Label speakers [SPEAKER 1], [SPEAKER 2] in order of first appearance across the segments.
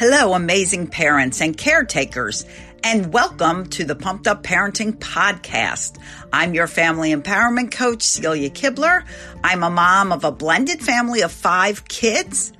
[SPEAKER 1] Hello, amazing parents and caretakers, and welcome to the Pumped Up Parenting Podcast. I'm your family empowerment coach, Celia Kibler. I'm a mom of a blended family of five kids.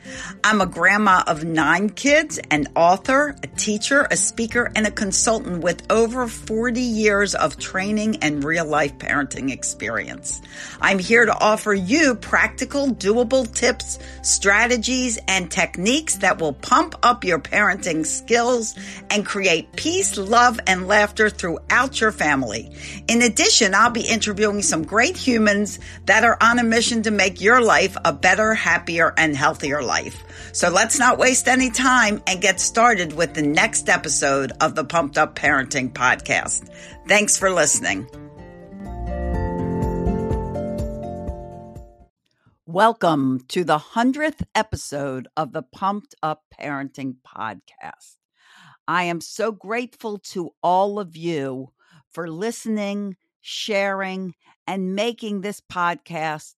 [SPEAKER 1] I'm a grandma of nine kids, an author, a teacher, a speaker, and a consultant with over 40 years of training and real life parenting experience. I'm here to offer you practical, doable tips, strategies, and techniques that will pump up your parenting skills and create peace, love, and laughter throughout your family. In addition, I'll be interviewing some great humans that are on a mission to make your life a better, happier, and healthier life. So let's not waste any time and get started with the next episode of the Pumped Up Parenting Podcast. Thanks for listening. Welcome to the 100th episode of the Pumped Up Parenting Podcast. I am so grateful to all of you for listening, sharing, and making this podcast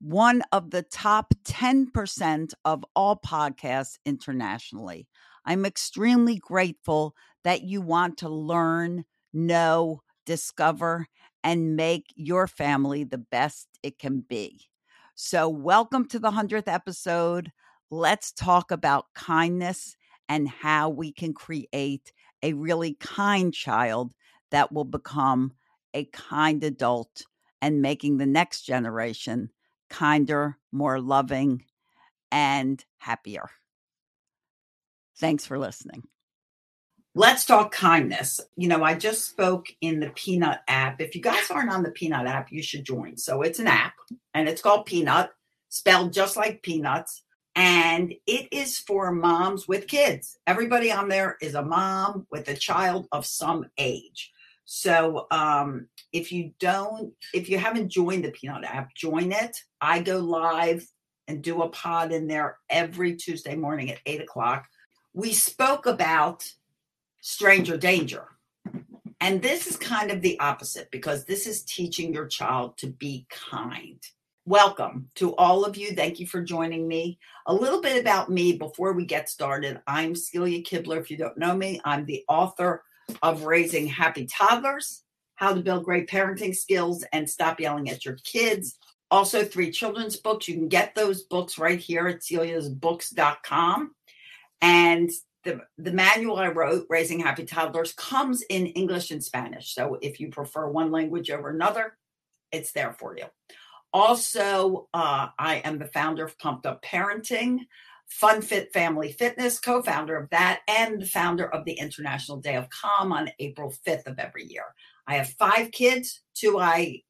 [SPEAKER 1] one of the top 10% of all podcasts internationally. I'm extremely grateful that you want to learn, know, discover, and make your family the best it can be. So, welcome to the 100th episode. Let's talk about kindness and how we can create a really kind child that will become a kind adult and making the next generation kinder, more loving, and happier. Thanks for listening. Let's talk kindness. You know, I just spoke in the Peanut app. If you guys aren't on the Peanut app, you should join. So it's an app and it's called Peanut, spelled just like peanuts. And it is for moms with kids. Everybody on there is a mom with a child of some age. So um, if you don't, if you haven't joined the Peanut app, join it. I go live and do a pod in there every Tuesday morning at eight o'clock. We spoke about stranger danger. And this is kind of the opposite because this is teaching your child to be kind. Welcome to all of you. Thank you for joining me. A little bit about me before we get started. I'm Celia Kibler. If you don't know me, I'm the author of Raising Happy Toddlers, How to Build Great Parenting Skills and Stop Yelling at Your Kids. Also, three children's books. You can get those books right here at celiasbooks.com. And the, the manual I wrote, Raising Happy Toddlers, comes in English and Spanish. So if you prefer one language over another, it's there for you. Also, uh, I am the founder of Pumped Up Parenting. Fun Fit Family Fitness, co founder of that, and the founder of the International Day of Calm on April 5th of every year. I have five kids, two I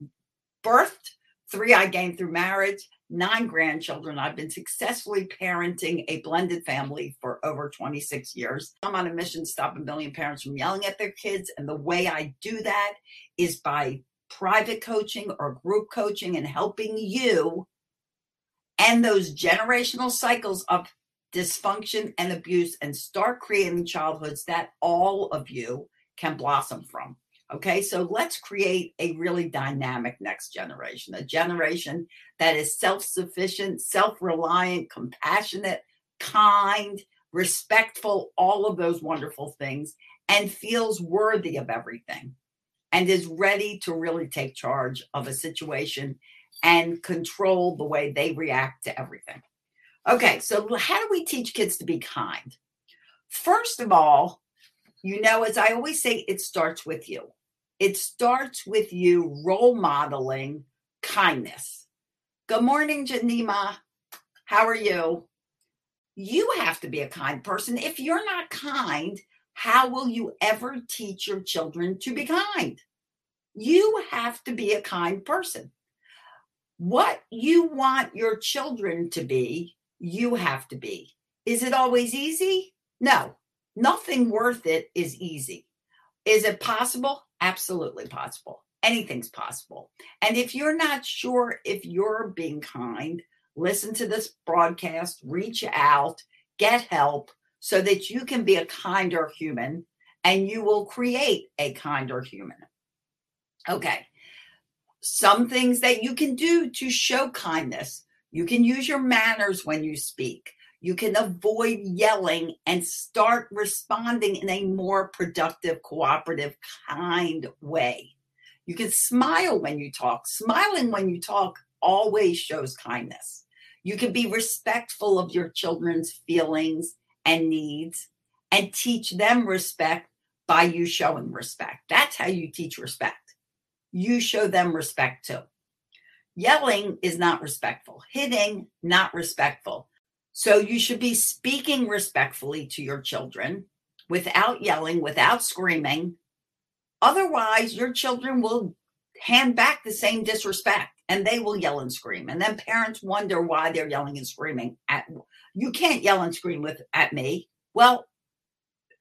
[SPEAKER 1] birthed, three I gained through marriage, nine grandchildren. I've been successfully parenting a blended family for over 26 years. I'm on a mission to stop a million parents from yelling at their kids. And the way I do that is by private coaching or group coaching and helping you end those generational cycles of dysfunction and abuse and start creating childhoods that all of you can blossom from. Okay, so let's create a really dynamic next generation, a generation that is self sufficient, self reliant, compassionate, kind, respectful, all of those wonderful things, and feels worthy of everything and is ready to really take charge of a situation and control the way they react to everything. Okay, so how do we teach kids to be kind? First of all, you know, as I always say, it starts with you. It starts with you role modeling kindness. Good morning, Janima. How are you? You have to be a kind person. If you're not kind, how will you ever teach your children to be kind? You have to be a kind person what you want your children to be, you have to be. Is it always easy? No, nothing worth it is easy. Is it possible? Absolutely possible. Anything's possible. And if you're not sure if you're being kind, listen to this broadcast, reach out, get help so that you can be a kinder human and you will create a kinder human. Okay some things that you can do to show kindness. You can use your manners when you speak. You can avoid yelling and start responding in a more productive, cooperative, kind way. You can smile when you talk. Smiling when you talk always shows kindness. You can be respectful of your children's feelings and needs and teach them respect by you showing respect. That's how you teach respect. You show them respect too. Yelling is not respectful, hitting, not respectful. So you should be speaking respectfully to your children without yelling, without screaming. Otherwise, your children will hand back the same disrespect and they will yell and scream. And then parents wonder why they're yelling and screaming at you can't yell and scream with at me. Well,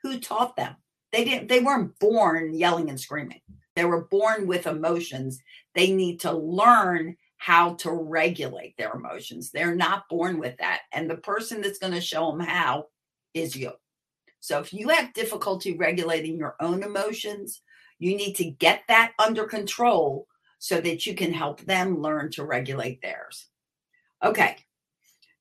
[SPEAKER 1] who taught them? They didn't they weren't born yelling and screaming. They were born with emotions. They need to learn how to regulate their emotions. They're not born with that. And the person that's going to show them how is you. So if you have difficulty regulating your own emotions, you need to get that under control so that you can help them learn to regulate theirs. Okay.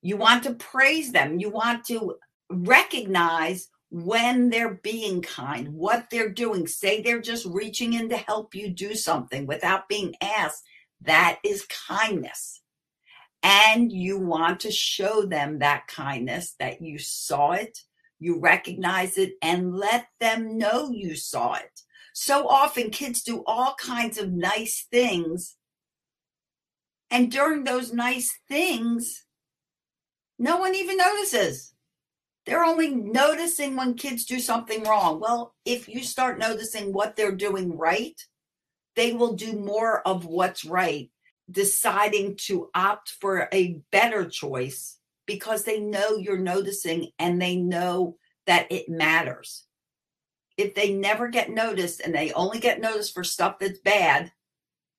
[SPEAKER 1] You want to praise them. You want to recognize when they're being kind, what they're doing. Say they're just reaching in to help you do something without being asked that is kindness. And you want to show them that kindness that you saw it, you recognize it, and let them know you saw it. So often kids do all kinds of nice things. And during those nice things, no one even notices. They're only noticing when kids do something wrong. Well, if you start noticing what they're doing right, they will do more of what's right, deciding to opt for a better choice because they know you're noticing and they know that it matters. If they never get noticed and they only get noticed for stuff that's bad,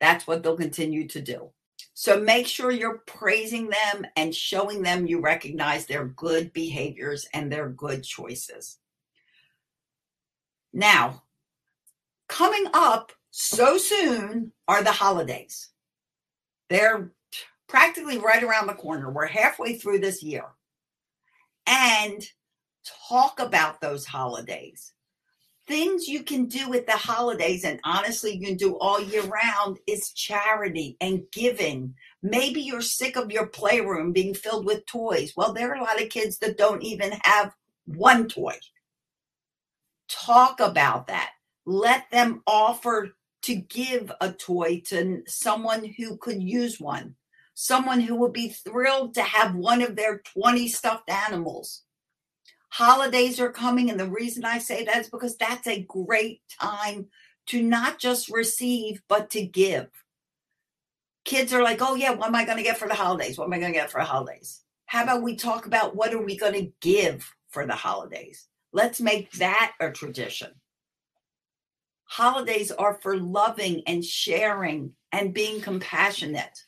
[SPEAKER 1] that's what they'll continue to do. So make sure you're praising them and showing them you recognize their good behaviors and their good choices. Now, coming up so soon are the holidays. They're practically right around the corner. We're halfway through this year. And talk about those holidays. Things you can do with the holidays, and honestly, you can do all year round, is charity and giving. Maybe you're sick of your playroom being filled with toys. Well, there are a lot of kids that don't even have one toy. Talk about that. Let them offer to give a toy to someone who could use one, someone who would be thrilled to have one of their 20 stuffed animals. Holidays are coming, and the reason I say that is because that's a great time to not just receive, but to give. Kids are like, oh, yeah, what am I going to get for the holidays? What am I going to get for the holidays? How about we talk about what are we going to give for the holidays? Let's make that a tradition. Holidays are for loving and sharing and being compassionate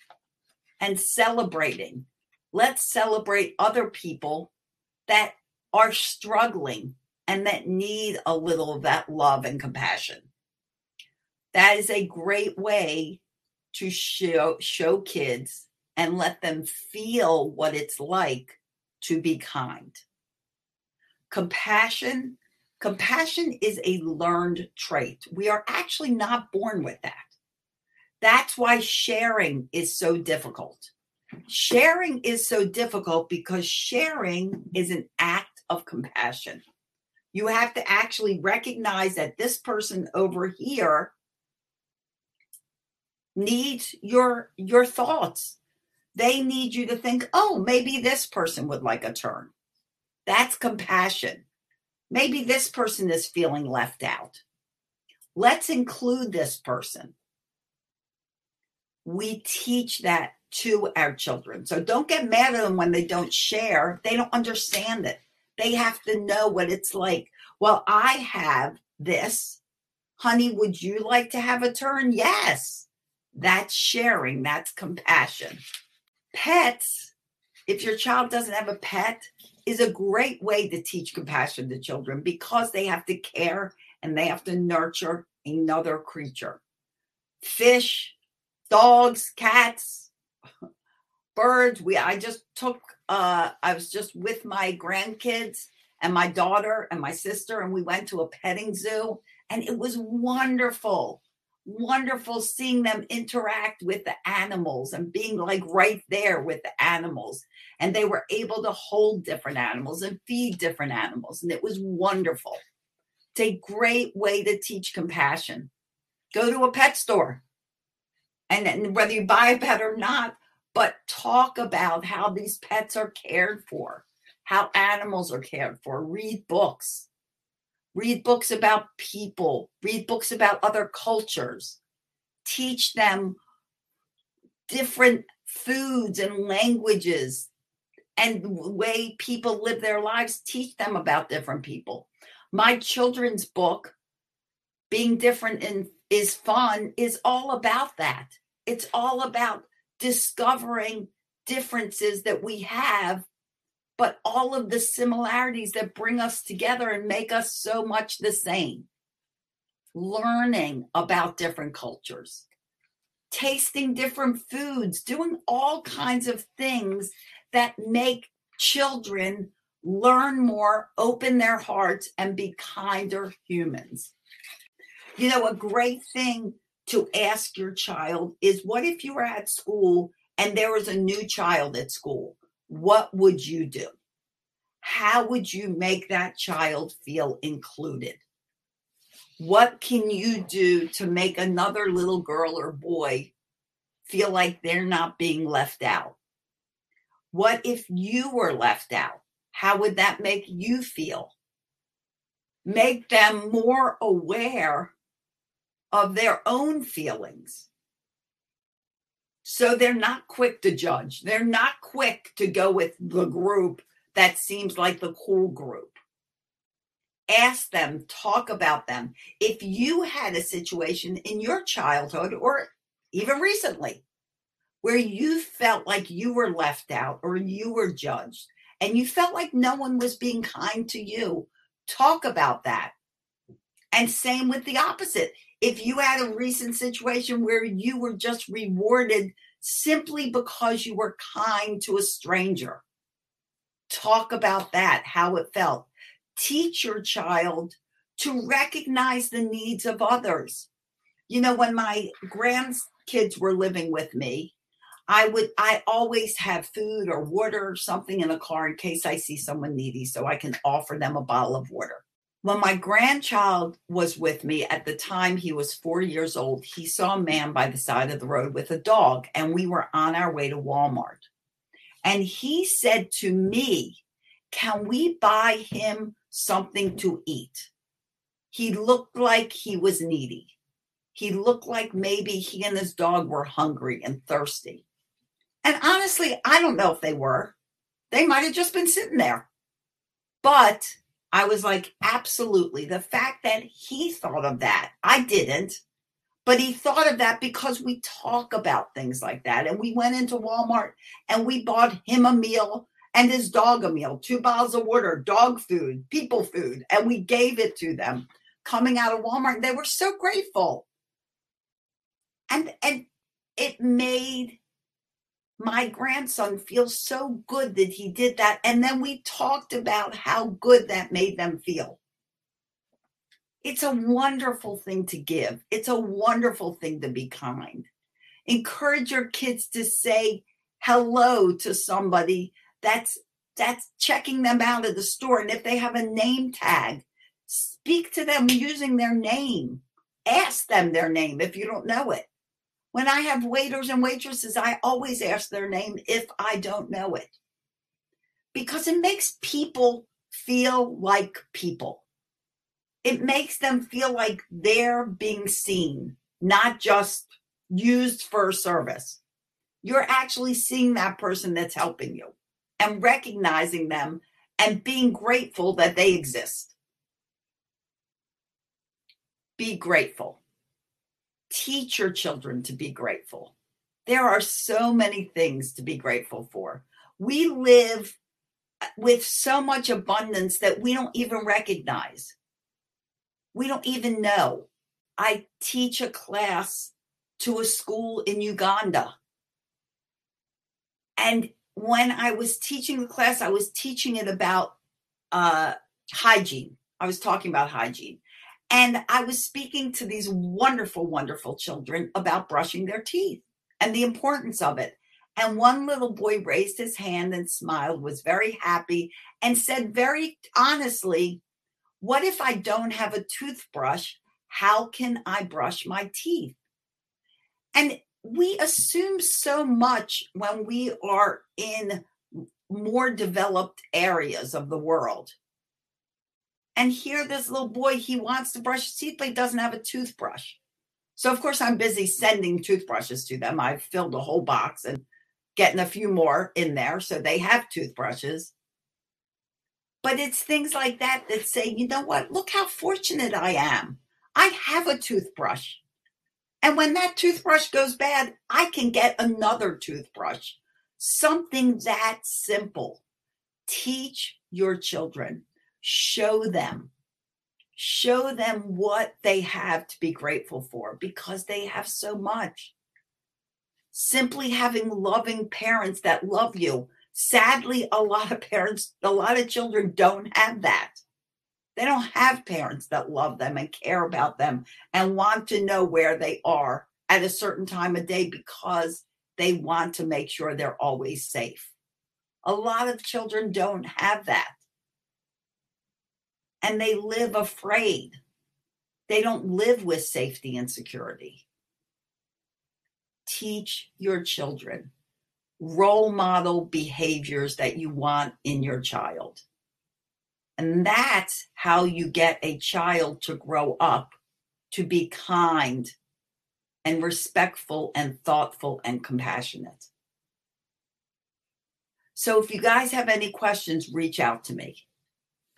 [SPEAKER 1] and celebrating. Let's celebrate other people that are struggling and that need a little of that love and compassion. That is a great way to show show kids and let them feel what it's like to be kind. Compassion Compassion is a learned trait. We are actually not born with that. That's why sharing is so difficult. Sharing is so difficult because sharing is an act of compassion. You have to actually recognize that this person over here needs your your thoughts. They need you to think, "Oh, maybe this person would like a turn." That's compassion. Maybe this person is feeling left out. Let's include this person. We teach that to our children. So don't get mad at them when they don't share. They don't understand it. They have to know what it's like. Well, I have this. Honey, would you like to have a turn? Yes. That's sharing, that's compassion. Pets, if your child doesn't have a pet, is a great way to teach compassion to children because they have to care and they have to nurture another creature. Fish, dogs, cats, birds. We I just took uh I was just with my grandkids and my daughter and my sister and we went to a petting zoo and it was wonderful. Wonderful seeing them interact with the animals and being like right there with the animals. And they were able to hold different animals and feed different animals. And it was wonderful. It's a great way to teach compassion. Go to a pet store. And whether you buy a pet or not, but talk about how these pets are cared for, how animals are cared for. Read books. Read books about people. Read books about other cultures. Teach them different foods and languages and way people live their lives. Teach them about different people. My children's book, Being Different in, is Fun, is all about that. It's all about discovering differences that we have, but all of the similarities that bring us together and make us so much the same. Learning about different cultures, tasting different foods, doing all kinds of things that make children learn more, open their hearts, and be kinder humans. You know, a great thing to ask your child is what if you were at school and there was a new child at school? What would you do? How would you make that child feel included? What can you do to make another little girl or boy feel like they're not being left out? What if you were left out? How would that make you feel? Make them more aware of their own feelings. So they're not quick to judge. They're not quick to go with the group that seems like the cool group. Ask them, talk about them. If you had a situation in your childhood or even recently where you felt like you were left out or you were judged and you felt like no one was being kind to you, talk about that. And same with the opposite if you had a recent situation where you were just rewarded simply because you were kind to a stranger, talk about that, how it felt. Teach your child to recognize the needs of others. You know, when my grandkids were living with me, I would I always have food or water or something in the car in case I see someone needy so I can offer them a bottle of water. When my grandchild was with me at the time he was four years old, he saw a man by the side of the road with a dog, and we were on our way to Walmart. And he said to me, Can we buy him something to eat? He looked like he was needy. He looked like maybe he and his dog were hungry and thirsty. And honestly, I don't know if they were. They might have just been sitting there. But I was like, absolutely. The fact that he thought of that, I didn't, but he thought of that because we talk about things like that. And we went into Walmart and we bought him a meal and his dog a meal, two bottles of water, dog food, people food, and we gave it to them coming out of Walmart. They were so grateful. And and it made my grandson feels so good that he did that. And then we talked about how good that made them feel. It's a wonderful thing to give, it's a wonderful thing to be kind. Encourage your kids to say hello to somebody that's that's checking them out at the store and if they have a name tag speak to them using their name ask them their name if you don't know it when I have waiters and waitresses, I always ask their name if I don't know it because it makes people feel like people. It makes them feel like they're being seen, not just used for service. You're actually seeing that person that's helping you and recognizing them and being grateful that they exist. Be grateful teach your children to be grateful. There are so many things to be grateful for. We live uh, with so much abundance that we don't even recognize. We don't even know. I teach a class to a school in Uganda. And when I was teaching the class, I was teaching it about uh, hygiene. I was talking about hygiene. And I was speaking to these wonderful, wonderful children about brushing their teeth and the importance of it. And one little boy raised his hand and smiled, was very happy, and said very honestly, What if I don't have a toothbrush? How can I brush my teeth? And we assume so much when we are in more developed areas of the world. And here, this little boy, he wants to brush his teeth, but he doesn't have a toothbrush. So, of course, I'm busy sending toothbrushes to them. I've filled a whole box and getting a few more in there. So they have toothbrushes. But it's things like that that say, you know what? Look how fortunate I am. I have a toothbrush. And when that toothbrush goes bad, I can get another toothbrush. Something that simple. Teach your children, show them, show them what they have to be grateful for because they have so much. Simply having loving parents that love you. Sadly, a lot of parents, a lot of children don't have that. They don't have parents that love them and care about them and want to know where they are at a certain time of day because they want to make sure they're always safe. A lot of children don't have that. And they live afraid. They don't live with safety and security. Teach your children role model behaviors that you want in your child. And that's how you get a child to grow up to be kind and respectful and thoughtful and compassionate. So if you guys have any questions, reach out to me.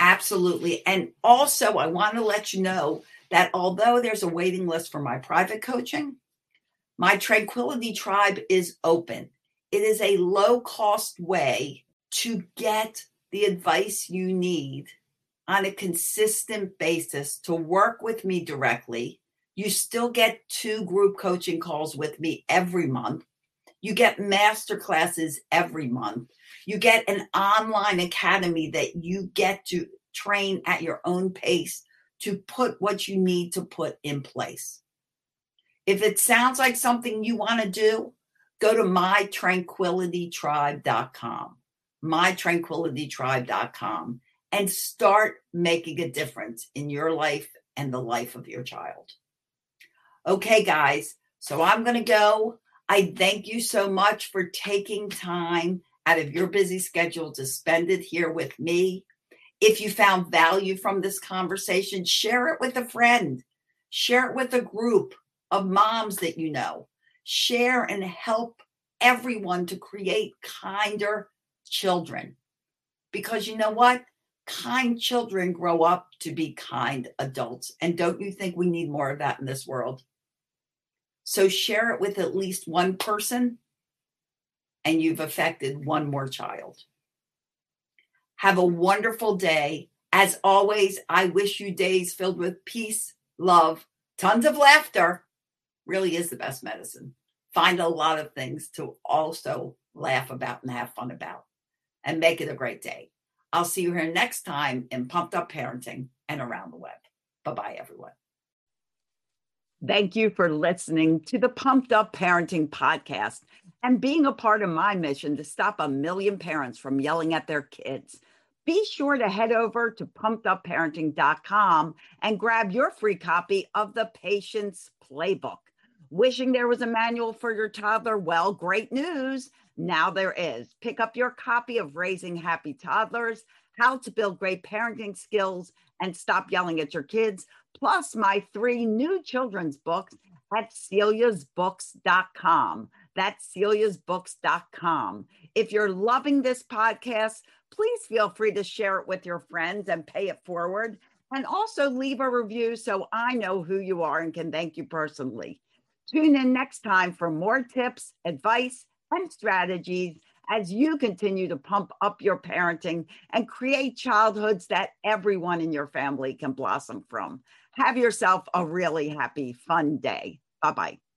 [SPEAKER 1] Absolutely. And also, I want to let you know that although there's a waiting list for my private coaching, my Tranquility Tribe is open. It is a low cost way to get the advice you need on a consistent basis to work with me directly. You still get two group coaching calls with me every month. You get master classes every month. You get an online academy that you get to train at your own pace to put what you need to put in place. If it sounds like something you want to do, go to mytranquilitytribe.com mytranquilitytribe.com and start making a difference in your life and the life of your child. Okay, guys, so I'm going to go. I thank you so much for taking time out of your busy schedule to spend it here with me. If you found value from this conversation, share it with a friend, share it with a group of moms that you know. Share and help everyone to create kinder children. Because you know what? Kind children grow up to be kind adults. And don't you think we need more of that in this world? So share it with at least one person, and you've affected one more child. Have a wonderful day. As always, I wish you days filled with peace, love, tons of laughter. Really is the best medicine. Find a lot of things to also laugh about and have fun about and make it a great day. I'll see you here next time in Pumped Up Parenting and around the web. Bye bye, everyone. Thank you for listening to the Pumped Up Parenting Podcast and being a part of my mission to stop a million parents from yelling at their kids. Be sure to head over to pumpedupparenting.com and grab your free copy of the Patience Playbook. Wishing there was a manual for your toddler? Well, great news. Now there is. Pick up your copy of Raising Happy Toddlers, How to Build Great Parenting Skills, and Stop Yelling at Your Kids, plus my three new children's books at celiasbooks.com. That's celiasbooks.com. If you're loving this podcast, please feel free to share it with your friends and pay it forward. And also leave a review so I know who you are and can thank you personally. Tune in next time for more tips, advice, and strategies as you continue to pump up your parenting and create childhoods that everyone in your family can blossom from. Have yourself a really happy, fun day. Bye bye.